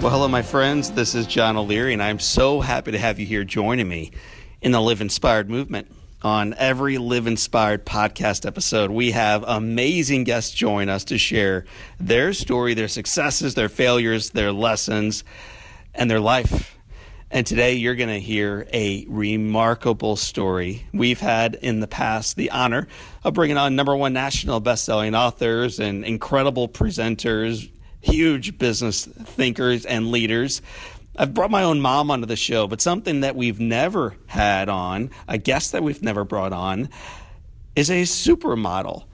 Well, hello, my friends. This is John O'Leary, and I'm so happy to have you here joining me in the Live Inspired movement. On every Live Inspired podcast episode, we have amazing guests join us to share their story, their successes, their failures, their lessons, and their life. And today you're going to hear a remarkable story. We've had in the past the honor of bringing on number one national best-selling authors and incredible presenters, huge business thinkers and leaders. I've brought my own mom onto the show, but something that we've never had on, a guest that we've never brought on, is a supermodel.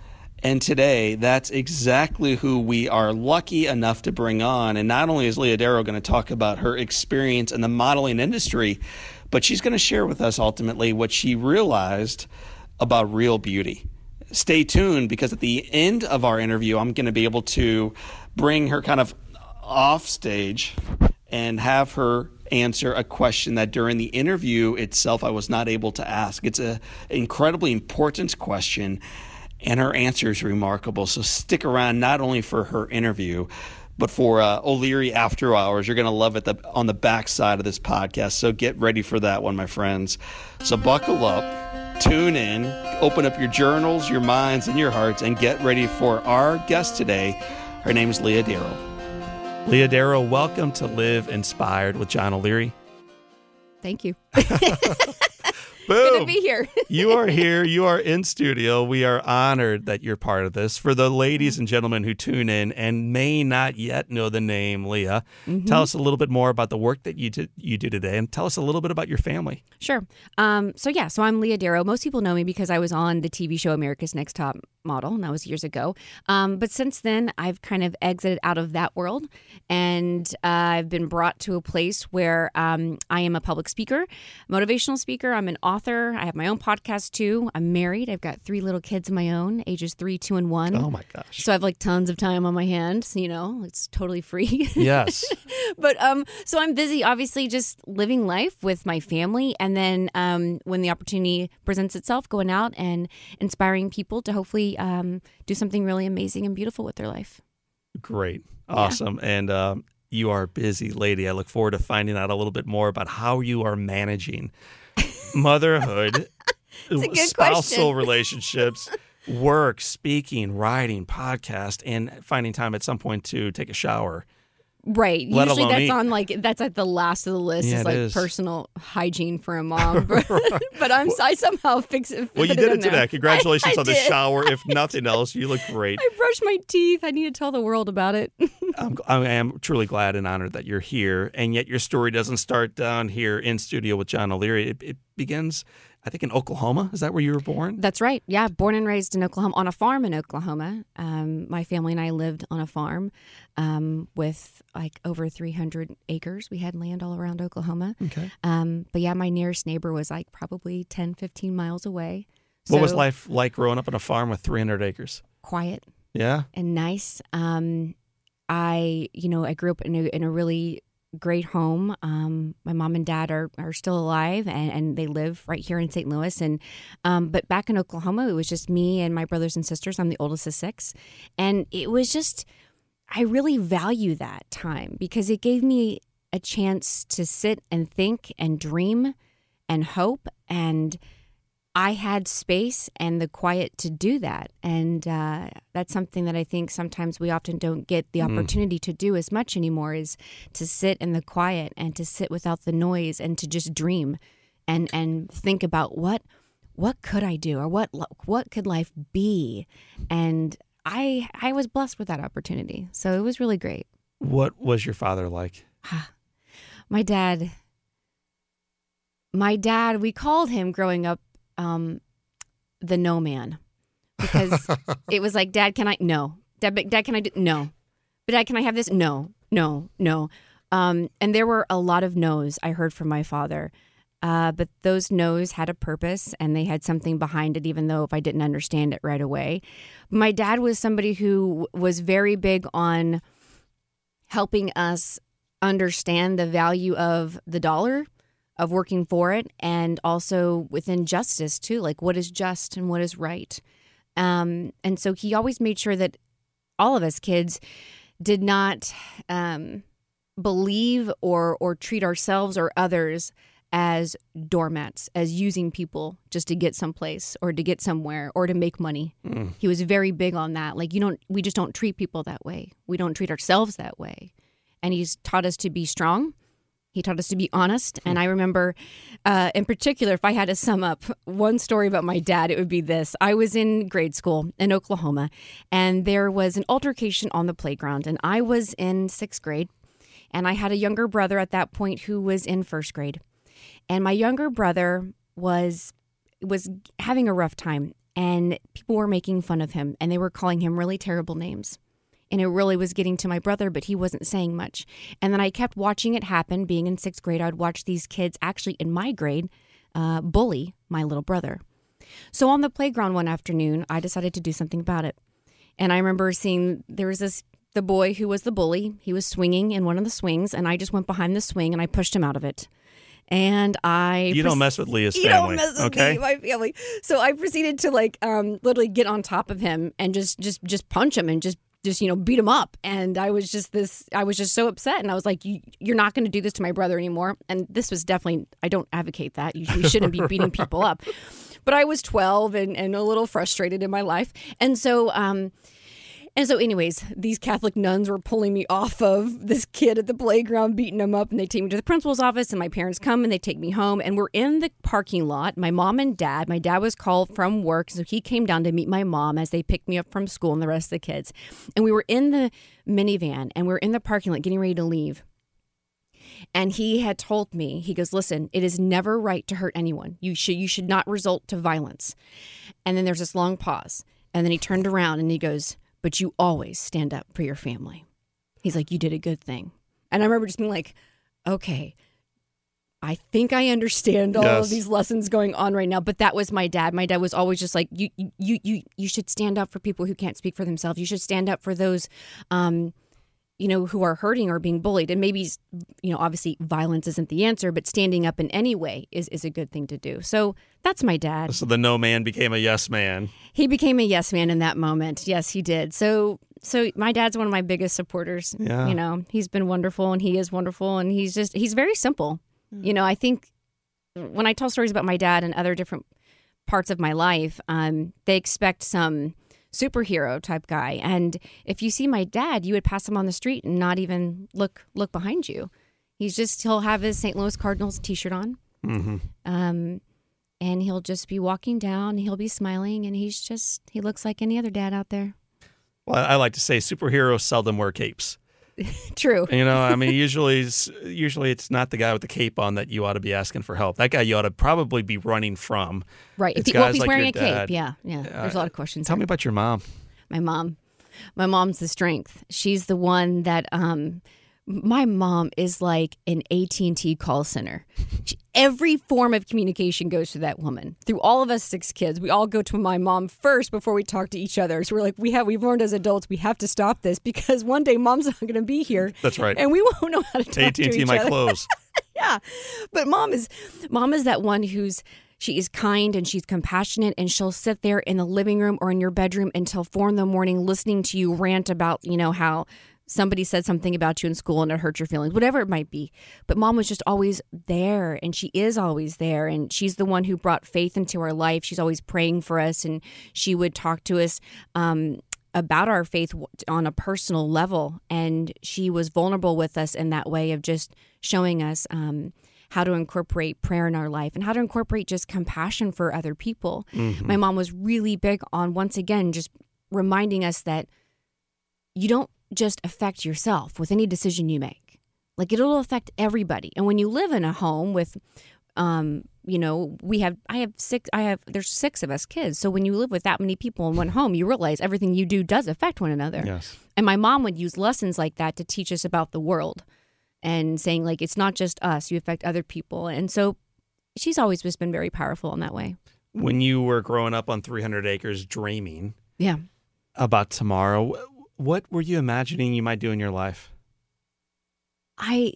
And today, that's exactly who we are lucky enough to bring on. And not only is Leah Darrow going to talk about her experience in the modeling industry, but she's going to share with us ultimately what she realized about real beauty. Stay tuned because at the end of our interview, I'm going to be able to bring her kind of off stage and have her answer a question that during the interview itself I was not able to ask. It's an incredibly important question, and her answer is remarkable. So stick around not only for her interview, but for uh, O'Leary After Hours. You're going to love it the, on the backside of this podcast. So get ready for that one, my friends. So buckle up, tune in, open up your journals, your minds, and your hearts, and get ready for our guest today. Her name is Leah Darrow. Leah Darrow, welcome to Live Inspired with John O'Leary. Thank you. Boom. Good to be here. you are here. You are in studio. We are honored that you're part of this. For the ladies and gentlemen who tune in and may not yet know the name Leah, mm-hmm. tell us a little bit more about the work that you do, you do today, and tell us a little bit about your family. Sure. Um, so yeah, so I'm Leah Darrow. Most people know me because I was on the TV show America's Next Top Model, and that was years ago. Um, but since then, I've kind of exited out of that world, and uh, I've been brought to a place where um, I am a public speaker, motivational speaker. I'm an author. I have my own podcast too. I'm married. I've got three little kids of my own, ages three, two, and one. Oh my gosh! So I have like tons of time on my hands. You know, it's totally free. Yes. but um, so I'm busy, obviously, just living life with my family, and then um, when the opportunity presents itself, going out and inspiring people to hopefully um, do something really amazing and beautiful with their life. Great. Awesome. Yeah. And um, you are a busy lady. I look forward to finding out a little bit more about how you are managing motherhood, spousal question. relationships, work, speaking, writing, podcast, and finding time at some point to take a shower Right. Let Usually that's eat. on like that's at the last of the list Yeah, is like is. personal hygiene for a mom. but I'm I somehow fix it. Well, you did it there. today. Congratulations I on the shower. If nothing else, you look great. I brushed my teeth. I need to tell the world about it. I'm, I am truly glad and honored that you're here. And yet, your story doesn't start down here in studio with John O'Leary. It, it begins, I think, in Oklahoma. Is that where you were born? That's right. Yeah, born and raised in Oklahoma on a farm in Oklahoma. Um, my family and I lived on a farm um, with like over 300 acres. We had land all around Oklahoma. Okay. Um, but yeah, my nearest neighbor was like probably 10, 15 miles away. What was life like growing up on a farm with 300 acres? Quiet. Yeah. and nice. Um, I, you know, I grew up in a, in a really great home. Um, my mom and dad are, are still alive and, and they live right here in St. Louis. And, um, but back in Oklahoma, it was just me and my brothers and sisters. I'm the oldest of six. And it was just, I really value that time because it gave me a chance to sit and think and dream and hope and I had space and the quiet to do that. And uh, that's something that I think sometimes we often don't get the opportunity to do as much anymore is to sit in the quiet and to sit without the noise and to just dream and, and think about what what could I do or what what could life be? And I I was blessed with that opportunity. So it was really great. What was your father like? My dad my dad, we called him growing up um, the no man because it was like, Dad, can I? No. Dad, but Dad, can I do? No. But Dad, can I have this? No, no, no. Um, and there were a lot of no's I heard from my father. Uh, but those no's had a purpose and they had something behind it, even though if I didn't understand it right away. My dad was somebody who was very big on helping us understand the value of the dollar, of working for it, and also within justice too, like what is just and what is right. Um, and so he always made sure that all of us kids did not um, believe or or treat ourselves or others as doormats, as using people just to get someplace or to get somewhere or to make money. Mm. He was very big on that. Like you don't we just don't treat people that way. We don't treat ourselves that way. And he's taught us to be strong. He taught us to be honest. And I remember, uh, in particular, if I had to sum up one story about my dad, it would be this. I was in grade school in Oklahoma, and there was an altercation on the playground. And I was in sixth grade, and I had a younger brother at that point who was in first grade and my younger brother was was having a rough time and people were making fun of him and they were calling him really terrible names and it really was getting to my brother but he wasn't saying much and then i kept watching it happen being in sixth grade i'd watch these kids actually in my grade uh, bully my little brother so on the playground one afternoon i decided to do something about it and i remember seeing there was this the boy who was the bully he was swinging in one of the swings and i just went behind the swing and i pushed him out of it and I you don't mess with Leah's family. You don't mess with okay? me, my family. So I proceeded to like um literally get on top of him and just just just punch him and just just you know beat him up. And i was just this i was just so upset. And i was like you, you're not going to do this to my brother anymore. And this was definitely i don't advocate that. You, you shouldn't be beating people up. But i was 12 and, and a little frustrated in my life. And so um and so, anyways, these Catholic nuns were pulling me off of this kid at the playground, beating him up, and they take me to the principal's office. And my parents come and they take me home. And we're in the parking lot. My mom and dad, my dad was called from work. So he came down to meet my mom as they picked me up from school and the rest of the kids. And we were in the minivan and we we're in the parking lot getting ready to leave. And he had told me, he goes, listen, it is never right to hurt anyone. You should you should not result to violence. And then there's this long pause. And then he turned around and he goes, but you always stand up for your family. He's like, You did a good thing. And I remember just being like, Okay, I think I understand all yes. of these lessons going on right now. But that was my dad. My dad was always just like, you, you, you, you should stand up for people who can't speak for themselves. You should stand up for those, um, you know, who are hurting or being bullied. And maybe, you know, obviously violence isn't the answer, but standing up in any way is, is a good thing to do. So that's my dad. So the no man became a yes man. He became a yes man in that moment. Yes, he did. So so my dad's one of my biggest supporters. Yeah. You know, he's been wonderful and he is wonderful and he's just he's very simple. You know, I think when I tell stories about my dad and other different parts of my life, um, they expect some superhero type guy. And if you see my dad, you would pass him on the street and not even look look behind you. He's just he'll have his St. Louis Cardinals T-shirt on, mm-hmm. um, and he'll just be walking down. He'll be smiling, and he's just he looks like any other dad out there. Well, I like to say superheroes seldom wear capes. True. You know, I mean, usually, usually it's not the guy with the cape on that you ought to be asking for help. That guy you ought to probably be running from. Right. If, he, well, if he's like wearing a dad. cape, yeah, yeah. There's a lot of questions. Tell me about your mom. My mom. My mom's the strength. She's the one that um, my mom is like an AT&T call center. She, every form of communication goes to that woman. Through all of us six kids, we all go to my mom first before we talk to each other. So we're like, we have we've learned as adults we have to stop this because one day mom's not going to be here. That's right. And we won't know how to talk AT&T to each might other. close. yeah. But mom is mom is that one who's she is kind and she's compassionate, and she'll sit there in the living room or in your bedroom until four in the morning listening to you rant about, you know, how somebody said something about you in school and it hurt your feelings, whatever it might be. But mom was just always there and she is always there. And she's the one who brought faith into our life. She's always praying for us and she would talk to us. Um, about our faith on a personal level, and she was vulnerable with us in that way of just showing us um, how to incorporate prayer in our life and how to incorporate just compassion for other people. Mm-hmm. My mom was really big on once again just reminding us that you don't just affect yourself with any decision you make. Like it'll affect everybody. And when you live in a home with um, you know, we have I have six I have there's six of us kids. So when you live with that many people in one home, you realize everything you do does affect one another. Yes. And my mom would use lessons like that to teach us about the world and saying like it's not just us, you affect other people. And so she's always just been very powerful in that way. When you were growing up on 300 acres dreaming Yeah. about tomorrow, what were you imagining you might do in your life? I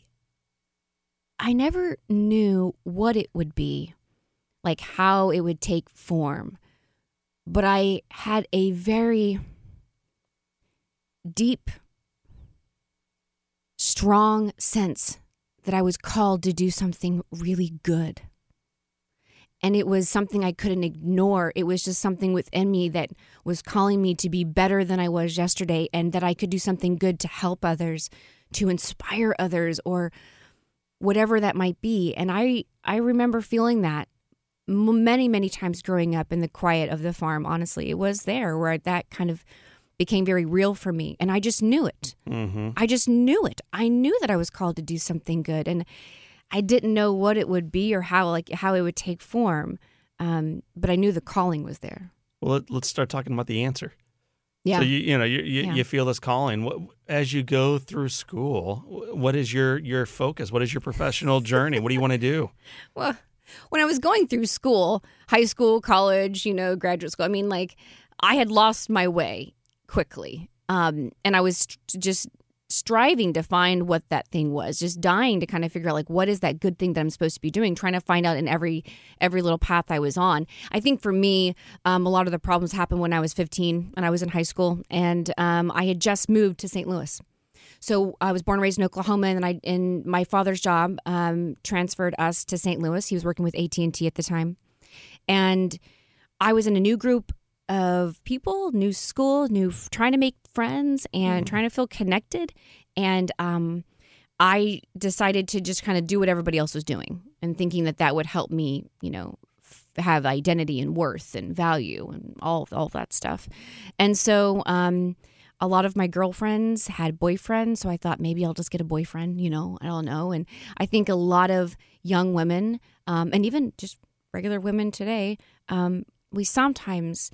I never knew what it would be, like how it would take form. But I had a very deep strong sense that I was called to do something really good. And it was something I couldn't ignore. It was just something within me that was calling me to be better than I was yesterday and that I could do something good to help others, to inspire others or whatever that might be. And I I remember feeling that many many times growing up in the quiet of the farm, honestly. It was there where that kind of became very real for me and I just knew it. Mm-hmm. I just knew it. I knew that I was called to do something good, and I didn't know what it would be or how like how it would take form. Um, but I knew the calling was there. Well, let, let's start talking about the answer. Yeah. So you you know you you, Yeah. you feel this calling. What, as you go through school, what is your your focus? What is your professional journey? What do you want to do? well, when I was going through school, high school, college, you know, graduate school, I mean, like I had lost my way quickly. Um, and I was just striving to find what that thing was, just dying to kind of figure out like what is that good thing that I'm supposed to be doing, trying to find out in every every little path I was on. I think for me, um, a lot of the problems happened when I was 15 and I was in high school, and um, I had just moved to St. Louis. So I was born and raised in Oklahoma, and I in my father's job um, transferred us to St. Louis. He was working with AT and T at the time, and I was in a new group of people, new school, new trying to make friends and trying to feel connected. And um, I decided to just kind of do what everybody else was doing, and thinking that that would help me, you know, f- have identity and worth and value and all all that stuff. And so. Um, a lot of my girlfriends had boyfriends, so I thought maybe I'll just get a boyfriend. You know, I don't know. And I think a lot of young women, um, and even just regular women today, um, we sometimes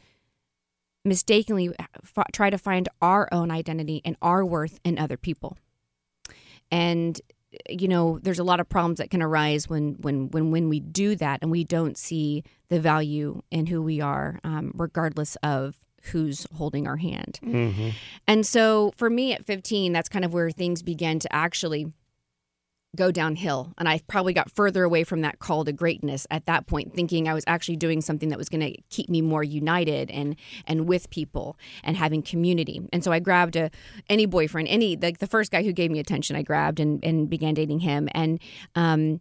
mistakenly f- try to find our own identity and our worth in other people. And you know, there's a lot of problems that can arise when when when when we do that and we don't see the value in who we are, um, regardless of who's holding our hand. Mm-hmm. And so for me at 15, that's kind of where things began to actually go downhill. And I probably got further away from that call to greatness at that point, thinking I was actually doing something that was going to keep me more united and and with people and having community. And so I grabbed a any boyfriend, any like the first guy who gave me attention, I grabbed and and began dating him. And um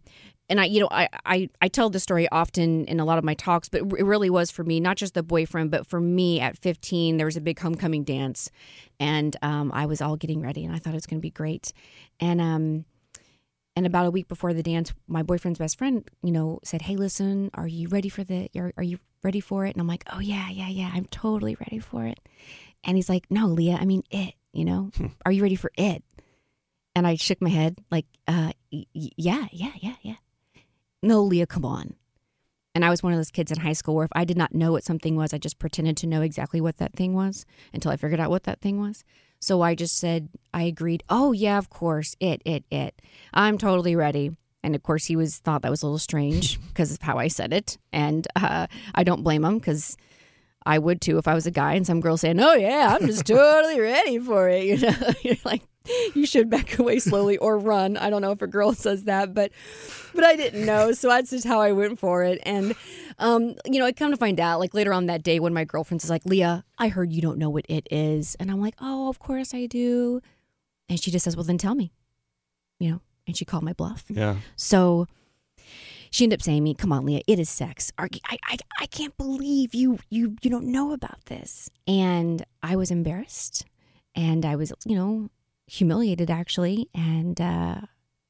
and I, you know, I, I, I tell the story often in a lot of my talks, but it really was for me, not just the boyfriend, but for me at 15, there was a big homecoming dance and um, I was all getting ready and I thought it was going to be great. And, um, and about a week before the dance, my boyfriend's best friend, you know, said, "Hey, listen, are you ready for the? Are, are you ready for it?" And I'm like, "Oh yeah, yeah, yeah, I'm totally ready for it." And he's like, "No, Leah, I mean it. You know, are you ready for it?" And I shook my head, like, uh, y- y- "Yeah, yeah, yeah, yeah." No, Leah, come on. And I was one of those kids in high school where if I did not know what something was, I just pretended to know exactly what that thing was until I figured out what that thing was. So I just said, I agreed. Oh yeah, of course, it, it, it. I'm totally ready. And of course, he was thought that was a little strange because of how I said it, and uh, I don't blame him because I would too if I was a guy and some girl saying, "Oh yeah, I'm just totally ready for it." You know, you're like, you should back away slowly or run. I don't know if a girl says that, but but I didn't know, so that's just how I went for it. And um, you know, I come to find out like later on that day when my girlfriend is like, "Leah, I heard you don't know what it is," and I'm like, "Oh, of course I do," and she just says, "Well, then tell me," you know, and she called my bluff. Yeah. So she ended up saying to me, "Come on, Leah, it is sex. I, I, I, I can't believe you, you, you don't know about this." And I was embarrassed, and I was, you know, humiliated actually, and uh,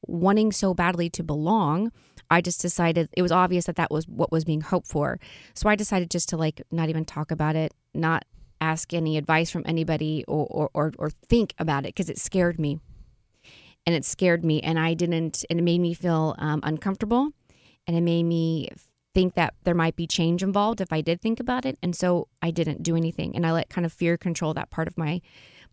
wanting so badly to belong. I just decided it was obvious that that was what was being hoped for. So I decided just to like not even talk about it, not ask any advice from anybody, or or, or, or think about it because it scared me and it scared me and i didn't and it made me feel um, uncomfortable and it made me think that there might be change involved if i did think about it and so i didn't do anything and i let kind of fear control that part of my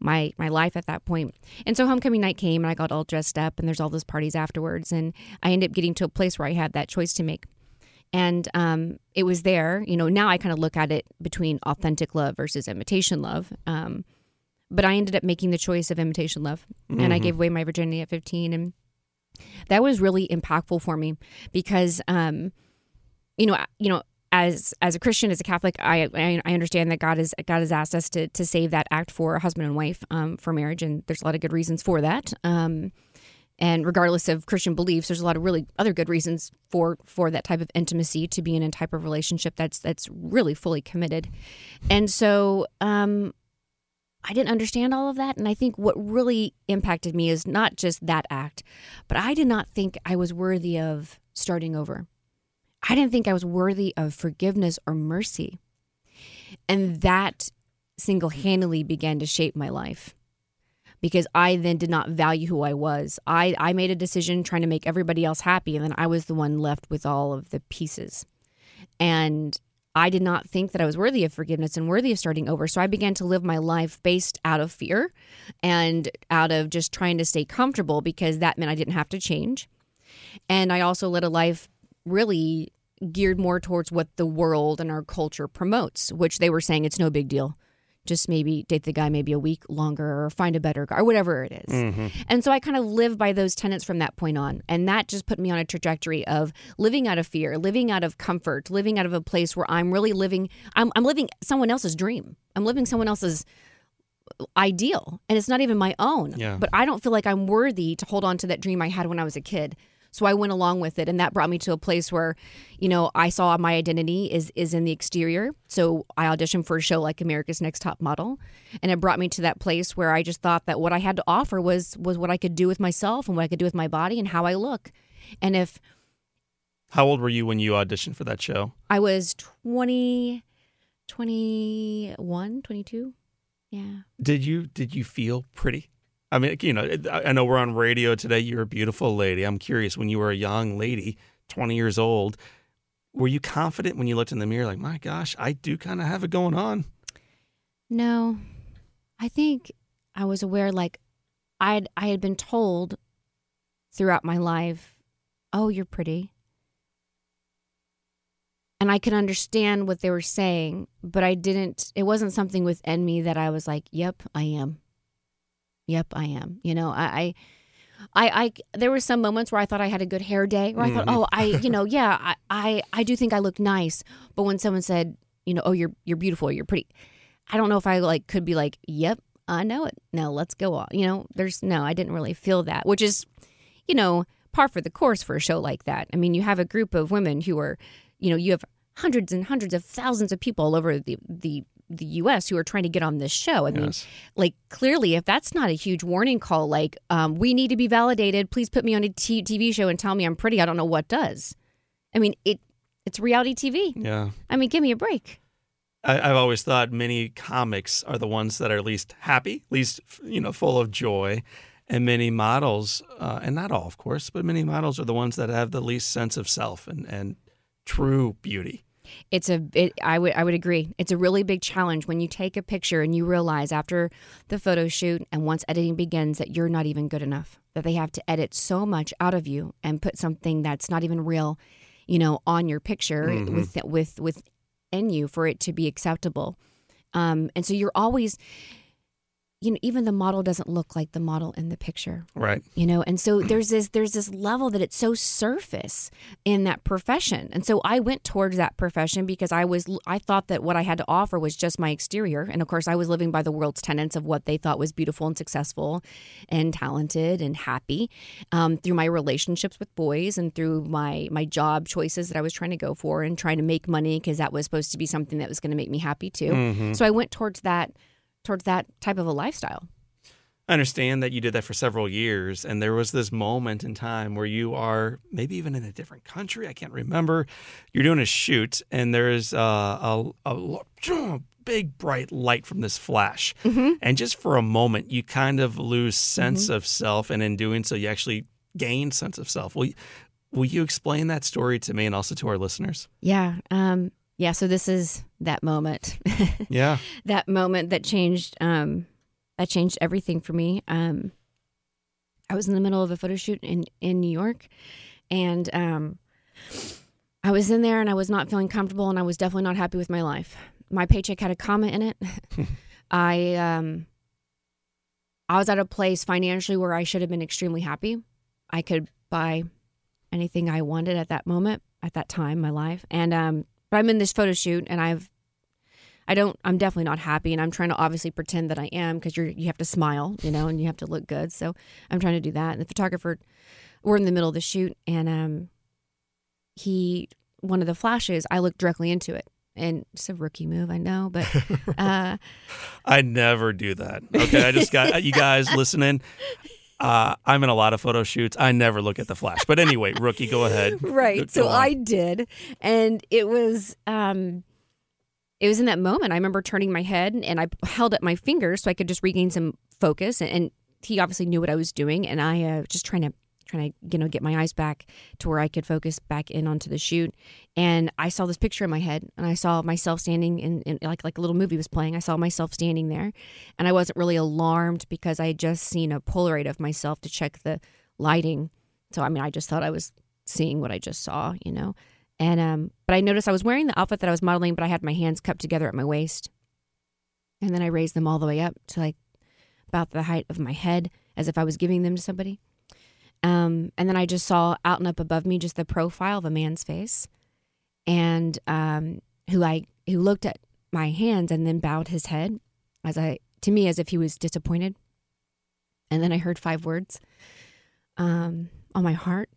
my my life at that point and so homecoming night came and i got all dressed up and there's all those parties afterwards and i ended up getting to a place where i had that choice to make And um, it was there. You know, now I kind of look at it between authentic love versus imitation love. Um, but I ended up making the choice of imitation love, mm-hmm. and I gave away my virginity at 15, and that was really impactful for me because, um, you know, you know, as as a Christian, as a Catholic, I I, understand that God has God has asked us to to save that act for husband and wife um, for marriage, and there's a lot of good reasons for that. Um, and regardless of Christian beliefs, there's a lot of really other good reasons for for that type of intimacy to be in a type of relationship that's that's really fully committed. And so, um, I didn't understand all of that. And I think what really impacted me is not just that act, but I did not think I was worthy of starting over. I didn't think I was worthy of forgiveness or mercy. And that single handedly began to shape my life because I then did not value who I was. I, I made a decision trying to make everybody else happy, and then I was the one left with all of the pieces. And I did not think that I was worthy of forgiveness and worthy of starting over. So I began to live my life based out of fear and out of just trying to stay comfortable because that meant I didn't have to change. And I also led a life really geared more towards what the world and our culture promotes, which they were saying it's no big deal just maybe date the guy maybe a week longer or find a better guy or whatever it is. Mm-hmm. And so I kind of live by those tenets from that point on. And that just put me on a trajectory of living out of fear, living out of comfort, living out of a place where I'm really living, I'm, I'm living someone else's dream. I'm living someone else's ideal and it's not even my own. Yeah. But I don't feel like I'm worthy to hold on to that dream I had when I was a kid. So I went along with it, and that brought me to a place where, you know, I saw my identity is is in the exterior. So I auditioned for a show like America's Next Top Model, and it brought me to that place where I just thought that what I had to offer was was what I could do with myself and what I could do with my body and how I look. And if how old were you when you auditioned for that show? I was 20, 21, 22. Yeah. Did you did you feel pretty? I mean, you know, I know we're on radio today. You're a beautiful lady. I'm curious, when you were a young lady, 20 years old, were you confident when you looked in the mirror, like, my gosh, I do kind of have it going on? No, I think I was aware, like, I had, I had been told throughout my life, oh, you're pretty. And I could understand what they were saying, but I didn't, it wasn't something within me that I was like, yep, I am. Yep, I am. You know, I, I, I, there were some moments where I thought I had a good hair day, where I thought, mm-hmm. oh, I, you know, yeah, I, I, I do think I look nice. But when someone said, you know, oh, you're, you're beautiful, you're pretty, I don't know if I like could be like, yep, I know it. Now let's go on. You know, there's no, I didn't really feel that, which is, you know, par for the course for a show like that. I mean, you have a group of women who are, you know, you have hundreds and hundreds of thousands of people all over the the the U.S. who are trying to get on this show. I yes. mean, like clearly, if that's not a huge warning call, like um, we need to be validated. Please put me on a t- TV show and tell me I'm pretty. I don't know what does. I mean, it it's reality TV. Yeah. I mean, give me a break. I, have always thought many comics are the ones that are least happy, least you know, full of joy, and many models, uh, and not all, of course, but many models are the ones that have the least sense of self and and true beauty. It's a it, I would I would agree. It's a really big challenge when you take a picture and you realize after the photo shoot and once editing begins that you're not even good enough. That they have to edit so much out of you and put something that's not even real, you know, on your picture mm-hmm. with with within you for it to be acceptable. Um, and so you're always you know even the model doesn't look like the model in the picture. Right. You know and so there's this there's this level that it's so surface in that profession. And so i went towards that profession because i was i thought that what i had to offer was just my exterior. And of course i was living by the world's tenets of what they thought was beautiful and successful and talented and happy um, through my relationships with boys and through my my job choices that i was trying to go for and trying to make money because that was supposed to be something that was going to make me happy too. Mm-hmm. so i went towards that towards that type of a lifestyle. I understand that you did that for several years, and there was this moment in time where you are maybe even in a different country. I can't remember. You're doing a shoot, and there's uh, a, a, big bright light from this flash, mm-hmm. and just for a moment, you kind of lose sense mm-hmm. of self, and in doing so, you actually gain sense of self. Will you, will you explain that story to me and also to our listeners? Yeah. Um, yeah, so this is that moment. yeah. That moment that changed um that changed everything for me. Um I was in the middle of a photo shoot in in New York and um I was in there and I was not feeling comfortable and I was definitely not happy with my life. My paycheck had a comma in it. I um I was at a place financially where I should have been extremely happy. I could buy anything I wanted at that moment, at that time in my life. And um but I'm in this photo shoot and I've I don't I'm definitely not happy and I'm trying to obviously pretend that I am because you're you have to smile, you know, and you have to look good. So I'm trying to do that. And the photographer we're in the middle of the shoot and um he one of the flashes, I looked directly into it. And it's a rookie move, I know, but uh, I never do that. Okay, I just got you guys listening. Uh, I'm in a lot of photo shoots. I never look at the flash. But anyway, rookie, go ahead. Right. Go so on. I did, and it was um, it was in that moment. I remember turning my head and I held up my fingers so I could just regain some focus. And, and he obviously knew what I was doing, and I uh, just trying to trying to you know get my eyes back to where I could focus back in onto the shoot. And I saw this picture in my head, and I saw myself standing in, in like like a little movie was playing. I saw myself standing there, and I wasn't really alarmed because I had just seen a Polaroid of myself to check the lighting. So I mean, I just thought I was seeing what I just saw, you know. And um, but I noticed I was wearing the outfit that I was modeling, but I had my hands cupped together at my waist, and then I raised them all the way up to like about the height of my head, as if I was giving them to somebody. Um, and then I just saw out and up above me just the profile of a man's face, and um, who I who looked at my hands and then bowed his head, as I to me as if he was disappointed. And then I heard five words um, on my heart,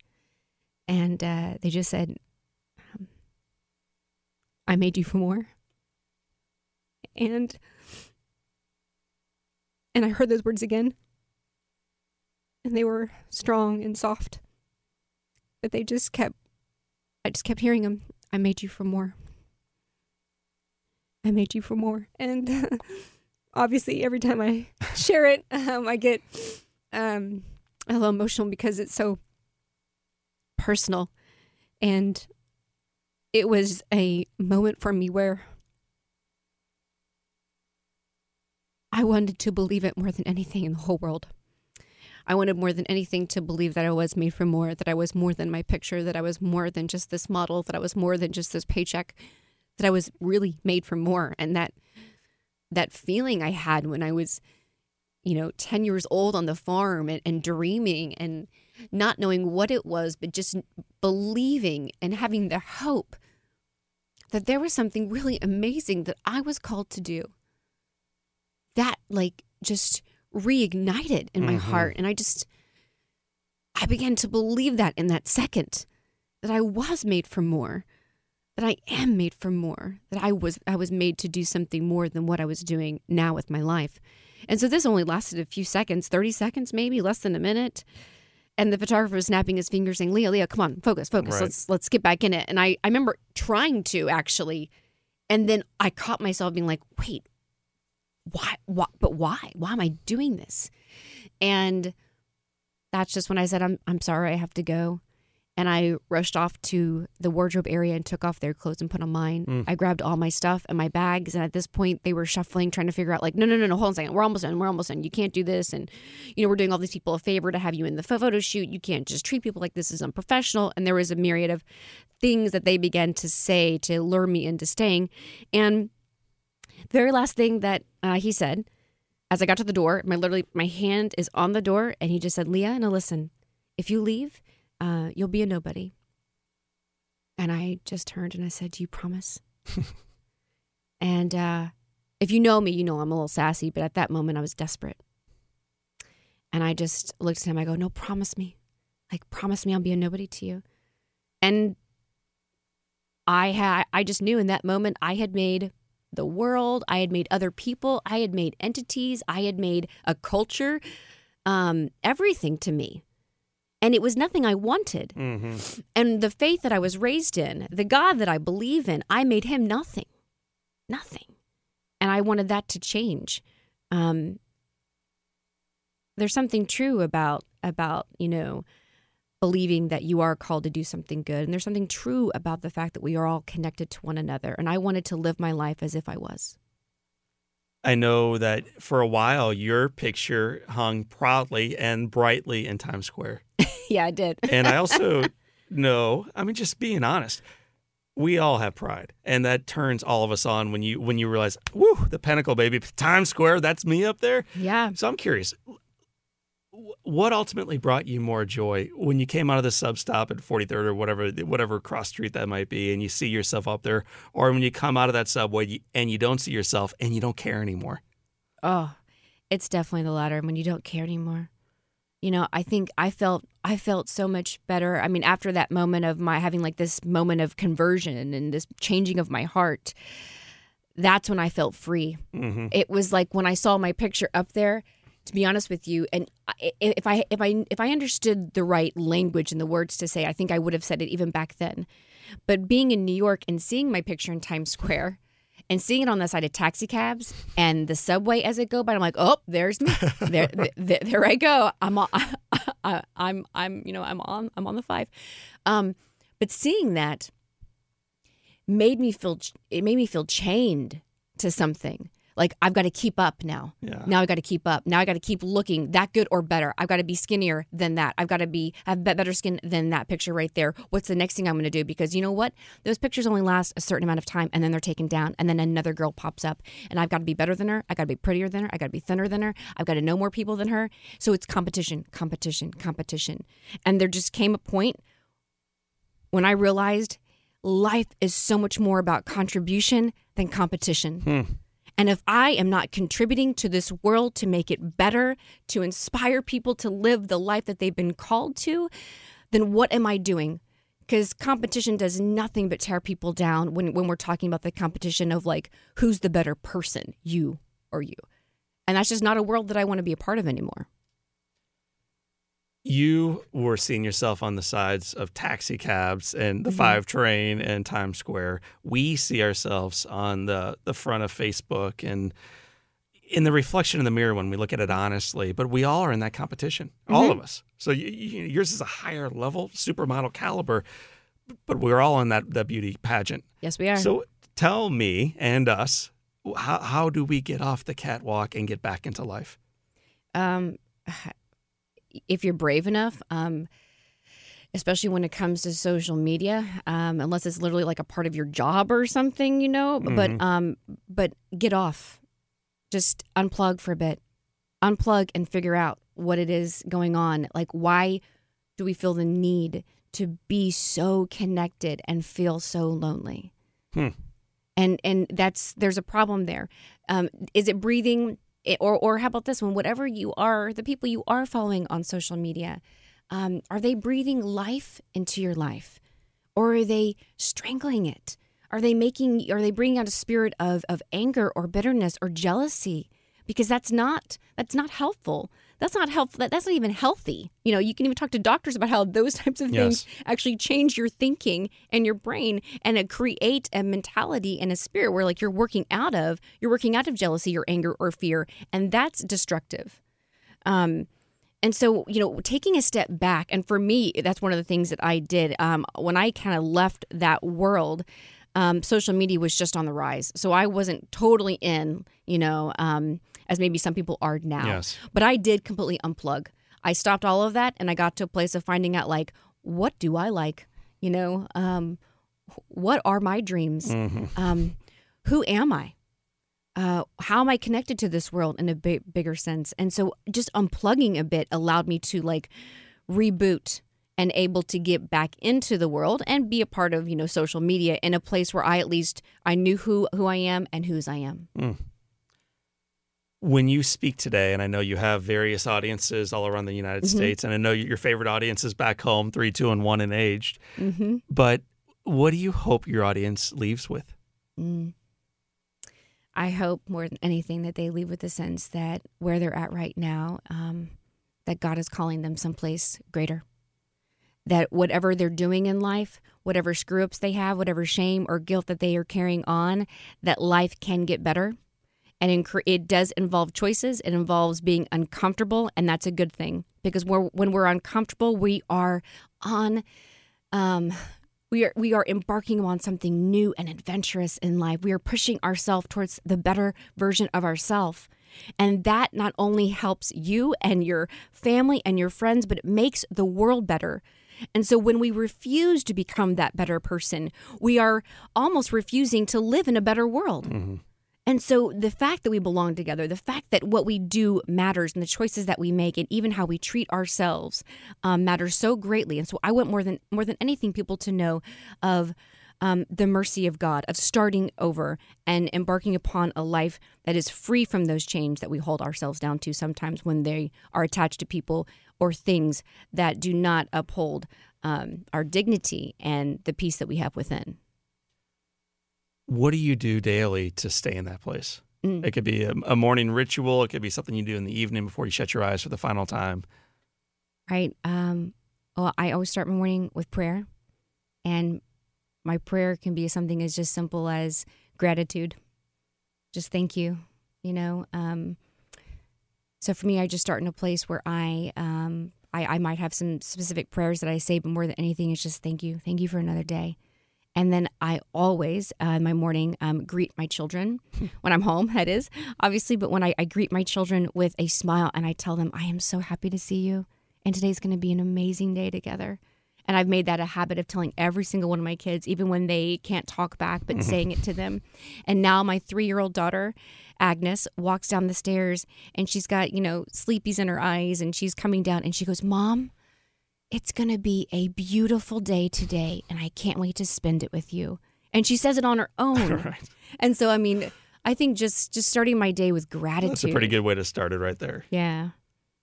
and uh, they just said, um, "I made you for more." And and I heard those words again and they were strong and soft. But they just kept, I just kept hearing them. I made you for more. I made you for more. And uh, obviously, every time I share it, um, I get um, a little emotional because it's so personal. And it was a moment for me where I wanted to believe it more than anything in the whole world. I wanted more than anything to believe that I was made for more, that I was more than my picture, that I was more than just this model, that I was more than just this paycheck, that I was really made for more. And that that feeling I had when I was, you know, 10 years old on the farm and, and dreaming and not knowing what it was, but just believing and having the hope that there was something really amazing that I was called to do. That like just reignited in my Mhm. heart. And I just, I began to believe that in that second that I was made for more, that I am made for more, that I was, I was made to do something more than what I was doing now with my life. And so this only lasted a few seconds, 30 seconds, maybe less than a minute. And the photographer was snapping his fingers saying, Leah, Leah, come on, focus, focus. Right. Let's, let's get back in it. And I, I remember trying to actually, and then I caught myself being like, wait, why, why but why? Why am i doing this? And that's just when i said i'm i'm sorry i have to go. And i rushed off to the wardrobe area and took off their clothes and put on mine. Mm. i grabbed all my stuff and my bags. And at this point they were shuffling trying to figure out like no no no no hold on a second. We're almost done. We're almost done. You can't do this. And you know we're doing all these people a favor to have you in the photo shoot. You can't just treat people like this is unprofessional. And there was a myriad of things that they began to say to lure me into staying. And the very last thing that uh, he said as I got to the door, my literally my hand is on the door, and he just said, "Leah, now listen, if you leave, uh, you'll be a nobody." And I just turned and I said, "Do you promise?" and uh, if you know me, you know I'm a little sassy, but at that moment I was desperate. And I just looked at him. I go, "No, promise me, like promise me I'll be a nobody to you." And I had I just knew in that moment I had made the world. I had made other people. I had made entities. I had made a culture, um, everything to me. And it was nothing I wanted. Mm-hmm. And the faith that I was raised in, the God that I believe in, I made him nothing. Nothing. And I wanted that to change. Um, there's something true about about, you know, believing that you are called to do something good. And there's something true about the fact that we are all connected to one another. And I wanted to live my life as if I was. I know that for a while your picture hung proudly and brightly in Times Square. yeah, I did. And I also know, I mean, just being honest, we all have pride and that turns all of us on when you when you realize whoo the pinnacle baby times square that's me up there Yeah. so i'm curious what ultimately brought you more joy when you came out of the sub stop at 43rd or whatever whatever cross street that might be and you see yourself up there or when you come out of that subway and you don't see yourself and you don't care anymore Oh, it's definitely the latter when you don't care anymore. You know, I think I felt I felt so much better. I mean, after that moment of my having like this moment of conversion and this changing of my heart, that's when I felt free. mm-hmm. It was like when I saw my picture up there. To be honest with you, and if I if I if I understood the right language and the words to say, I think I would have said it even back then. But being in New York and seeing my picture in Times Square, and seeing it on the side of taxi cabs and the subway as it go by, I'm like, oh, there's me. There, there, there I go. I'm on. I, I'm, I'm, you know, I'm on. I'm on the five. Um, but seeing that made me feel. It made me feel chained to something. Like I've got to keep up now. yeah Now I got to keep up. Now I got to keep looking that good or better. I've got to be skinnier than that. I've got to be have better skin than that picture right there. What's the next thing I'm going to do? Because you know what? Those pictures only last a certain amount of time, and then they're taken down, and then another girl pops up, and I've got to be better than her. I got to be prettier than her. I got to be thinner than her. I've got to know more people than her. So it's competition, competition, competition, and there just came a point when I realized life is so much more about contribution than competition. Hmm. And if I am not contributing to this world to make it better, to inspire people to live the life that they've been called to, then what am I doing? Because competition does nothing but tear people down when, when we're talking about the competition of like, who's the better person, you or you? And that's just not a world that I want to be a part of anymore. You were seeing yourself on the sides of taxi cabs and the Mhm. five train and Times Square. We see ourselves on the the front of Facebook and in the reflection in the mirror when we look at it honestly. But we all are in that competition, all of us. So you, you, yours is a higher level, supermodel caliber, but we're all in that that beauty pageant. Yes, we are. So tell me and us, how how do we get off the catwalk and get back into life? um, if you're brave enough, um, especially when it comes to social media, um, unless it's literally like a part of your job or something, you know. Mhm. But um, but get off, just unplug for a bit, unplug and figure out what it is going on. Like, why do we feel the need to be so connected and feel so lonely? Hmm. And and that's there's a problem there. Um, is it breathing? Or or how about this one? Whatever you are, the people you are following on social media, um, are they breathing life into your life, or are they strangling it? Are they making? Are they bringing out a spirit of of anger or bitterness or jealousy? Because that's not that's not helpful. That's not helpful. That, that's not even healthy. You know, you can even talk to doctors about how those types of things actually change your thinking and your brain and create a mentality and a spirit where like you're working out of you're working out of jealousy or anger or fear and that's destructive um and so you know taking a step back and for me that's one of the things that i did um when i kind of left that world um, social media was just on the rise so i wasn't totally in you know um, as maybe some people are now Yes. but I did completely unplug. I stopped all of that and I got to a place of finding out like what do I like? You know, um, what are my dreams? Mhm. Um, who am I? Uh, how am I connected to this world in a bigger sense? And so just unplugging a bit allowed me to like reboot and able to get back into the world and be a part of, you know, social media in a place where I at least I knew who who I am and whose I am. When you speak today, and I know you have various audiences all around the United Mhm. States, and I know your favorite audience is back home, three, two, and one, and aged. Mm-hmm. But what do you hope your audience leaves with? Mm. I hope more than anything that they leave with the sense that where they're at right now, um, that God is calling them someplace greater. That whatever they're doing in life, whatever screw ups they have, whatever shame or guilt that they are carrying on, that life can get better. And it does involve choices. It involves being uncomfortable, and that's a good thing because we're, when we're uncomfortable, we are on um, we are we are embarking on something new and adventurous in life. We are pushing ourselves towards the better version of ourselves. And that not only helps you and your family and your friends, but it makes the world better. And so when we refuse to become that better person, we are almost refusing to live in a better world. Mm-hmm. And so the fact that we belong together, the fact that what we do matters and the choices that we make and even how we treat ourselves um, matters so greatly. And so I want more than more than anything people to know of um, the mercy of God, of starting over and embarking upon a life that is free from those chains that we hold ourselves down to sometimes when they are attached to people or things that do not uphold um, our dignity and the peace that we have within. What do you do daily to stay in that place? Mm. It could be a, a morning ritual. It could be something you do in the evening before you shut your eyes for the final time. Right. Um, well, I always start my morning with prayer, and my prayer can be something as just simple as gratitude. Just thank you. You know. Um, so for me, I just start in a place where I, um, I, I might have some specific prayers that I say, but more than anything, it's just thank you, thank you for another day. And then I always, uh, in my morning, um, greet my children when I'm home, that is, obviously. But when I, I greet my children with a smile and I tell them, I am so happy to see you. And today's going to be an amazing day together. And I've made that a habit of telling every single one of my kids, even when they can't talk back, but saying it to them. And now my three year old daughter, Agnes, walks down the stairs and she's got, you know, sleepies in her eyes and she's coming down and she goes, Mom, it's going to be a beautiful day today and I can't wait to spend it with you. And she says it on her own. right. And so, I mean, I think just just starting my day with gratitude. That's a pretty good way to start it right there. Yeah.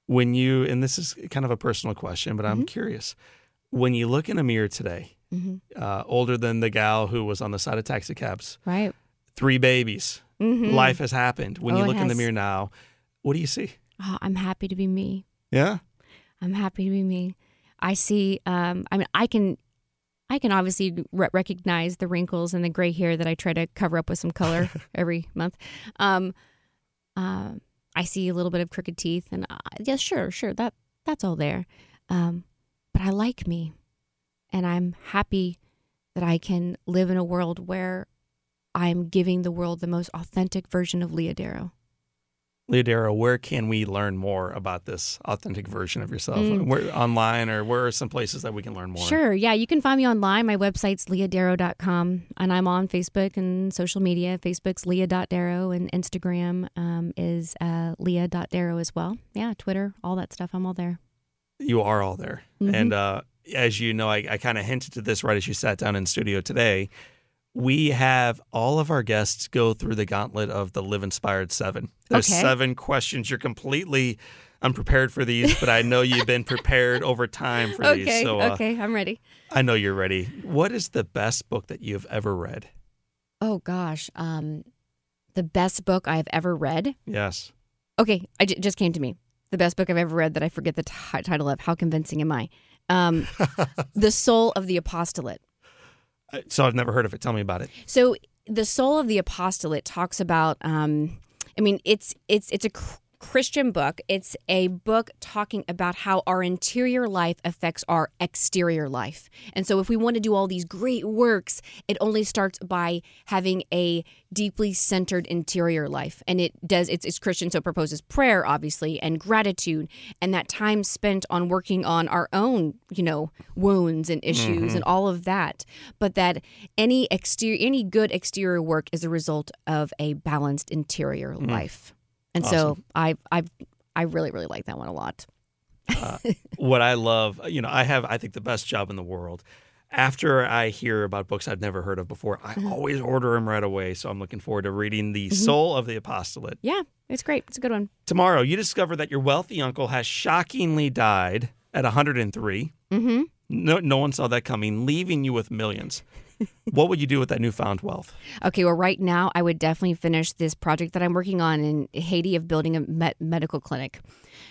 When you, and this is kind of a personal question, but I'm Mm-hmm. curious. When you look in a mirror today, hmm uh, older than the gal who was on the side of taxi cabs, Right. three babies, hmm life has happened. When Oh, you look in the mirror now, what do you see? Oh, I'm happy to be me. Yeah. I'm happy to be me. I see. Um, I mean, I can, I can obviously re- recognize the wrinkles and the gray hair that I try to cover up with some color every month. Um, um, I see a little bit of crooked teeth, and uh, yeah, sure, sure, that that's all there. Um, but I like me, and I'm happy that I can live in a world where I'm giving the world the most authentic version of Leah Darrow. Leah Darrow, where can we learn more about this authentic version of yourself? Mm. Where online or where are some places that we can learn more? Sure. Yeah. You can find me online. My website's leahdarrow.com. And I'm on Facebook and social media. Facebook's leah.darrow and Instagram um, is uh, leah.darrow as well. Yeah. Twitter, all that stuff. I'm all there. You are all there. Mhm. And uh, as you know, I, I kind of hinted to this right as you sat down in studio today. We have all of our guests go through the gauntlet of the Live Inspired Seven. There's Okay. seven questions. You're completely unprepared for these, but I know you've been prepared over time for these. Okay. So uh, okay. I'm ready. I know you're ready. What is the best book that you've ever read? Oh, gosh. Um, the best book I've ever read. Yes. Okay. I j- just came to me. The best book I've ever read that I forget the ti title of. How convincing am I? Um, the Soul of the Apostolate. So I've never heard of it. Tell me about it. So the soul of the apostolate talks about. Um, I mean, it's it's it's a Christian book. It's a book talking about how our interior life affects our exterior life. And so, if we want to do all these great works, it only starts by having a deeply centered interior life. And it does. It's, it's Christian, so it proposes prayer, obviously, and gratitude, and that time spent on working on our own, you know, wounds and issues mm-hmm. and all of that. But that any exterior, any good exterior work is a result of a balanced interior mm. life. And so I I I really really like that one a lot. what I love, you know, I have, I think, the best job in the world. After I hear about books I've never heard of before, I Mm-hmm. always order them right away. So I'm looking forward to reading The Soul of the Apostolate. Yeah, it's great. It's a good one. Tomorrow, you discover that your wealthy uncle has shockingly died at 103. Mm-hmm. No, no one saw that coming, leaving you with millions. What would you do with that newfound wealth? Okay, well, right now I would definitely finish this project that I'm working on in Haiti of building a med- medical clinic.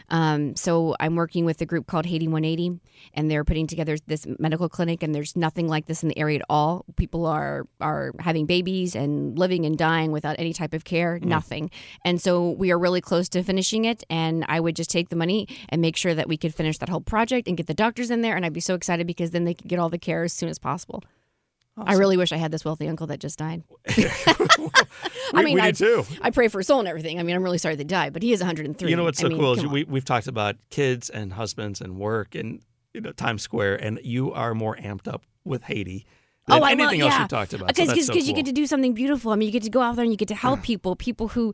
Um, so I'm working with a group called Haiti 180, and they're putting together this medical clinic. And there's nothing like this in the area at all. People are are having babies and living and dying without any type of care, nothing. And so we are really close to finishing it. And I would just take the money and make sure that we could finish that whole project and get the doctors in there. And I'd be so excited because then they could get all the care as soon as possible. I really wish I had this wealthy uncle that just died. We, I mean, we I, do too. I pray for his soul and everything. I mean, I'm really sorry they died, but he is 103. You know what's I so mean, cool is we, we've talked about kids and husbands and work, and you know Times Square, and you are more amped up with Haiti than oh, I anything love, else yeah. you talked about. Because so so you get to do something beautiful. I mean, you get to go out there and you get to help people, people who,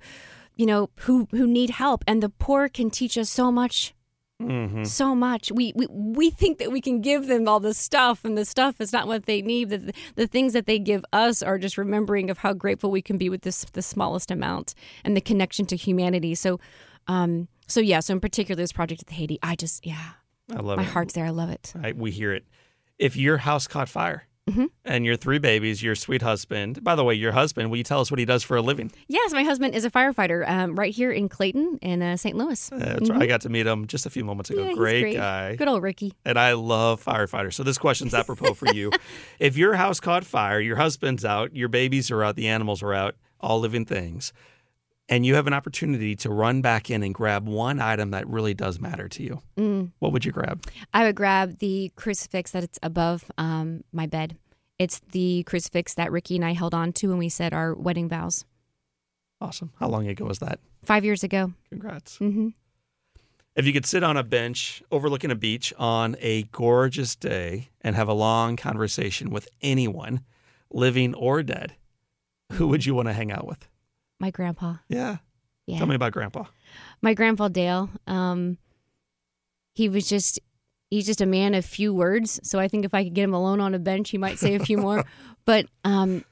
you know, who who need help, and the poor can teach us so much. Mhm. So much. We, we we think that we can give them all this stuff, and the stuff is not what they need. The, the things that they give us are just remembering of how grateful we can be with this the smallest amount and the connection to humanity. So, um, so yeah. So in particular, this project at Haiti, I just yeah, I love it. my it. heart's there. I love it. Right, we hear it. If your house caught fire Mhm. and your three babies, your sweet husband. By the way, your husband. Will you tell us what he does for a living? Yes, my husband is a firefighter um, right here in Clayton in uh, St. Louis. Uh, that's right. I got to meet him just a few moments ago. Yeah, great, great. guy. Good old Ricky. and I love firefighters. So this question's apropos for you. If your house caught fire, your husband's out, your babies are out, the animals are out, all living things, and you have an opportunity to run back in and grab one item that really does matter to you, Mm. what would you grab? I would grab the crucifix that's above um, my bed. It's the crucifix that Ricky and I held on to when we said our wedding vows Awesome. How long ago was that? five years ago. Congrats. hmm If you could sit on a bench overlooking a beach on a gorgeous day and have a long conversation with anyone, living or dead, who would you want to hang out with? My grandpa. Yeah. Yeah. Tell me about grandpa. my grandpa Dale. Um, he was just he's just a man of few words. So I think if I could get him alone on a bench, he might say a few more. But um,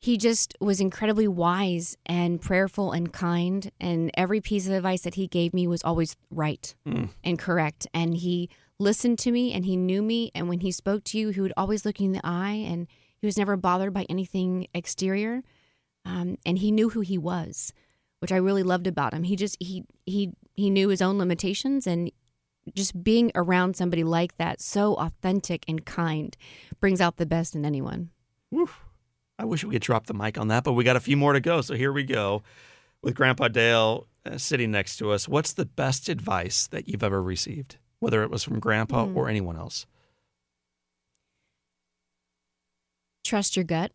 he just was incredibly wise and prayerful and kind. And every piece of advice that he gave me was always right Mm. and correct. And he listened to me and he knew me. And when he spoke to you, he would always look you in the eye. And he was never bothered by anything exterior. Um, and he knew who he was which I really loved about him. He just he he he knew his own limitations and just being around somebody like that, so authentic and kind, brings out the best in anyone. Whew. I wish we could drop the mic on that, but we got a few more to go. So here we go with Grandpa Dale uh, sitting next to us. What's the best advice that you've ever received, whether it was from Grandpa Hmm. or anyone else? Trust your gut.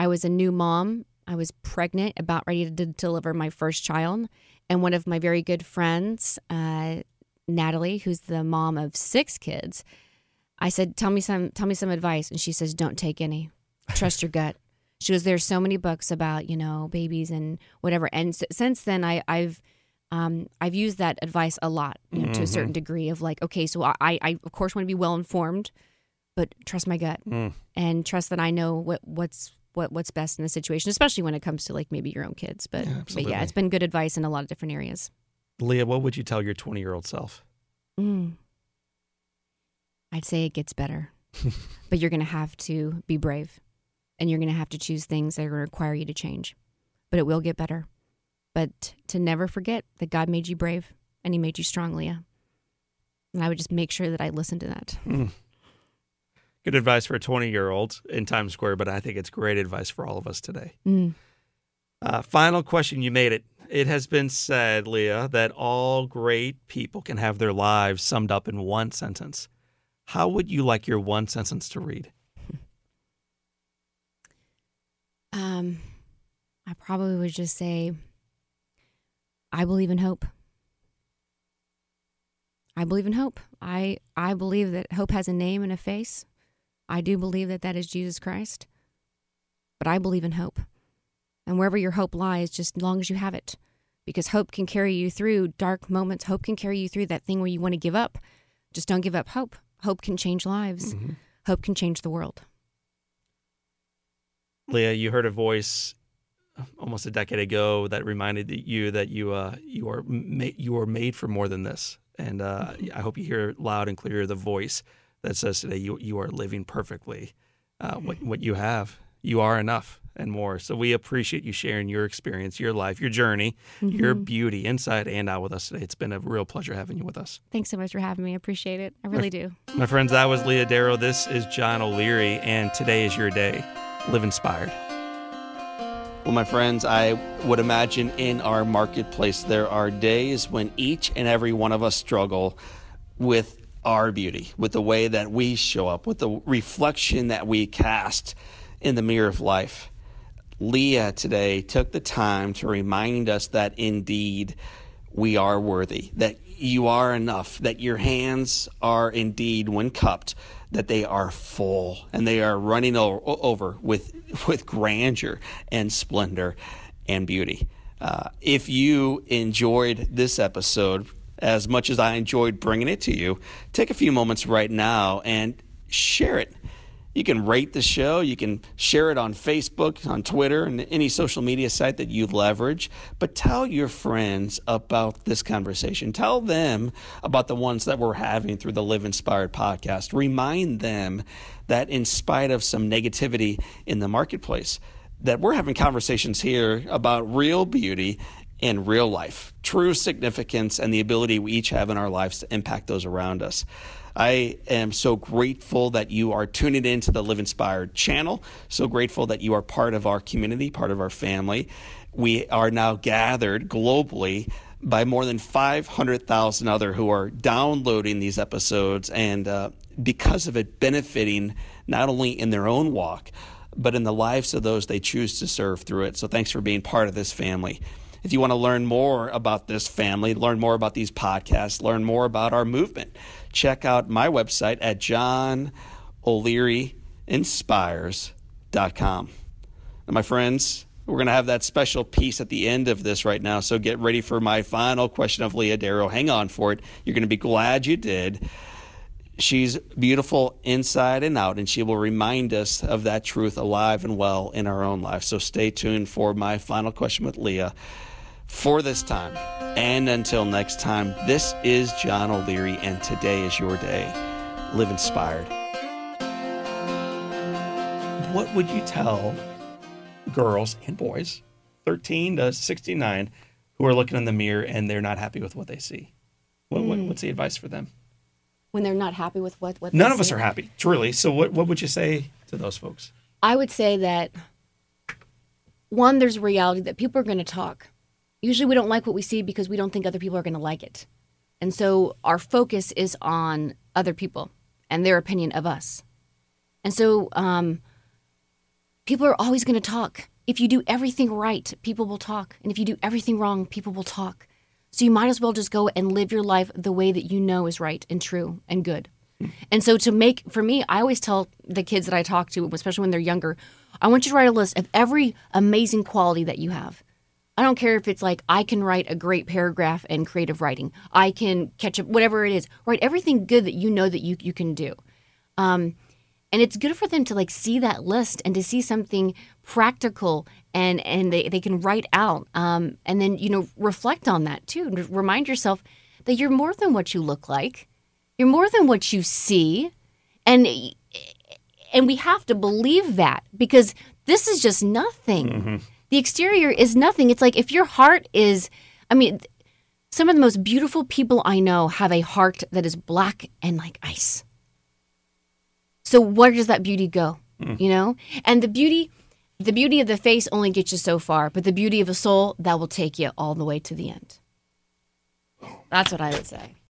I was a new mom. I was pregnant, about ready to deliver my first child, and one of my very good friends, uh, Natalie, who's the mom of six kids, I said, "Tell me some, tell me some advice," and she says, "Don't take any. Trust your gut." She goes, "There's so many books about you know babies and whatever." And s- since then, I, I've um, I've used that advice a lot, you know, to a certain degree of like, okay, so I, I of course want to be well informed, but trust my gut Mm. and trust that I know what what's what what's best in the situation, especially when it comes to like maybe your own kids. But Yeah, but yeah, it's been good advice in a lot of different areas. Leah, what would you tell your 20 year old self? Mm. I'd say it gets better, but you're going to have to be brave, and you're going to have to choose things that are going to require you to change. But it will get better. But to never forget that God made you brave and He made you strong, Leah. And I would just make sure that I listen to that. Good advice for a 20 year old in Times Square, but I think it's great advice for all of us today. Mm. Uh, final question. You made it. It has been said, Leah, that all great people can have their lives summed up in one sentence. How would you like your one sentence to read? Um, I probably would just say, I believe in hope. I believe in hope. I I believe that hope has a name and a face. I do believe that that is Jesus Christ. But I believe in hope. And wherever your hope lies, just as long as you have it, because hope can carry you through dark moments. Hope can carry you through that thing where you want to give up. Just don't give up hope. Hope can change lives. Hope can change the world. Leah, you heard a voice almost a decade ago that reminded you that you uh, you are ma- you are made for more than this, and uh, I hope you hear loud and clear the voice that says today you you are living perfectly. Uh, what what you have, you are enough and more. So we appreciate you sharing your experience, your life, your journey, your beauty, inside and out with us today. It's been a real pleasure having you with us. Thanks so much for having me. I appreciate it. I really do. My friends, that was Leah Darrow. This is John O'Leary, and today is your day. Live inspired. Well, my friends, I would imagine in our marketplace there are days when each and every one of us struggle with our beauty, with the way that we show up, with the reflection that we cast in the mirror of life. Leah today took the time to remind us that indeed we are worthy, that you are enough, that your hands are indeed, when cupped, that they are full and they are running over with, with grandeur and splendor and beauty. Uh, if you enjoyed this episode as much as I enjoyed bringing it to you, take a few moments right now and share it you can rate the show. You can share it on Facebook, on Twitter, and any social media site that you leverage. But tell your friends about this conversation. Tell them about the ones that we're having through the Live Inspired podcast. Remind them that in spite of some negativity in the marketplace, that we're having conversations here about real beauty in real life, true significance, and the ability we each have in our lives to impact those around us. I am so grateful that you are tuning in to the Live Inspired channel. So grateful that you are part of our community, part of our family. We are now gathered globally by more than 500,000 other who are downloading these episodes and uh, because of it benefiting not only in their own walk but in the lives of those they choose to serve through it. So thanks for being part of this family. If you want to learn more about this family, learn more about these podcasts, learn more about our movement, check out my website at johnolearyinspires.com. Now, my friends, we're going to have that special piece at the end of this right now. So get ready for my final question of Leah Darrow. Hang on for it. You're going to be glad you did. She's beautiful inside and out, and she will remind us of that truth alive and well in our own life. So stay tuned for my final question with Leah for this time. And until next time, this is John O'Leary, and today is your day. Live inspired. What would you tell girls and boys, 13 to 69, who are looking in the mirror and they're not happy with what they see? What, mm. what's the advice for them? When they're not happy with what, what none of see? us are happy, truly. So, what, what would you say to those folks? I would say that one, there's a reality that people are going to talk usually we don't like what we see because we don't think other people are going to like it. And so our focus is on other people and their opinion of us. And so um, people are always going to talk. If you do everything right, people will talk. And if you do everything wrong, people will talk. So you might as well just go and live your life the way that you know is right and true and good. And so to make for me, I always tell the kids that I talk to, especially when they're younger, I want you to write a list of every amazing quality that you have. I don't care if it's like I can write a great paragraph in creative writing. I can catch up, whatever it is. Write everything good that you know that you you can do. Um, and it's good for them to like see that list and to see something practical and and they, they can write out um, and then you know reflect on that too and remind yourself that you're more than what you look like you're more than what you see and and we have to believe that because this is just nothing mm-hmm the exterior is nothing. It's like if your heart is, I mean, some of the most beautiful people I know have a heart that is black and like ice. So where does that beauty go? Mm. You know? And the beauty the beauty of the face only gets you so far, but the beauty of a soul that will take you all the way to the end. That's what I would say.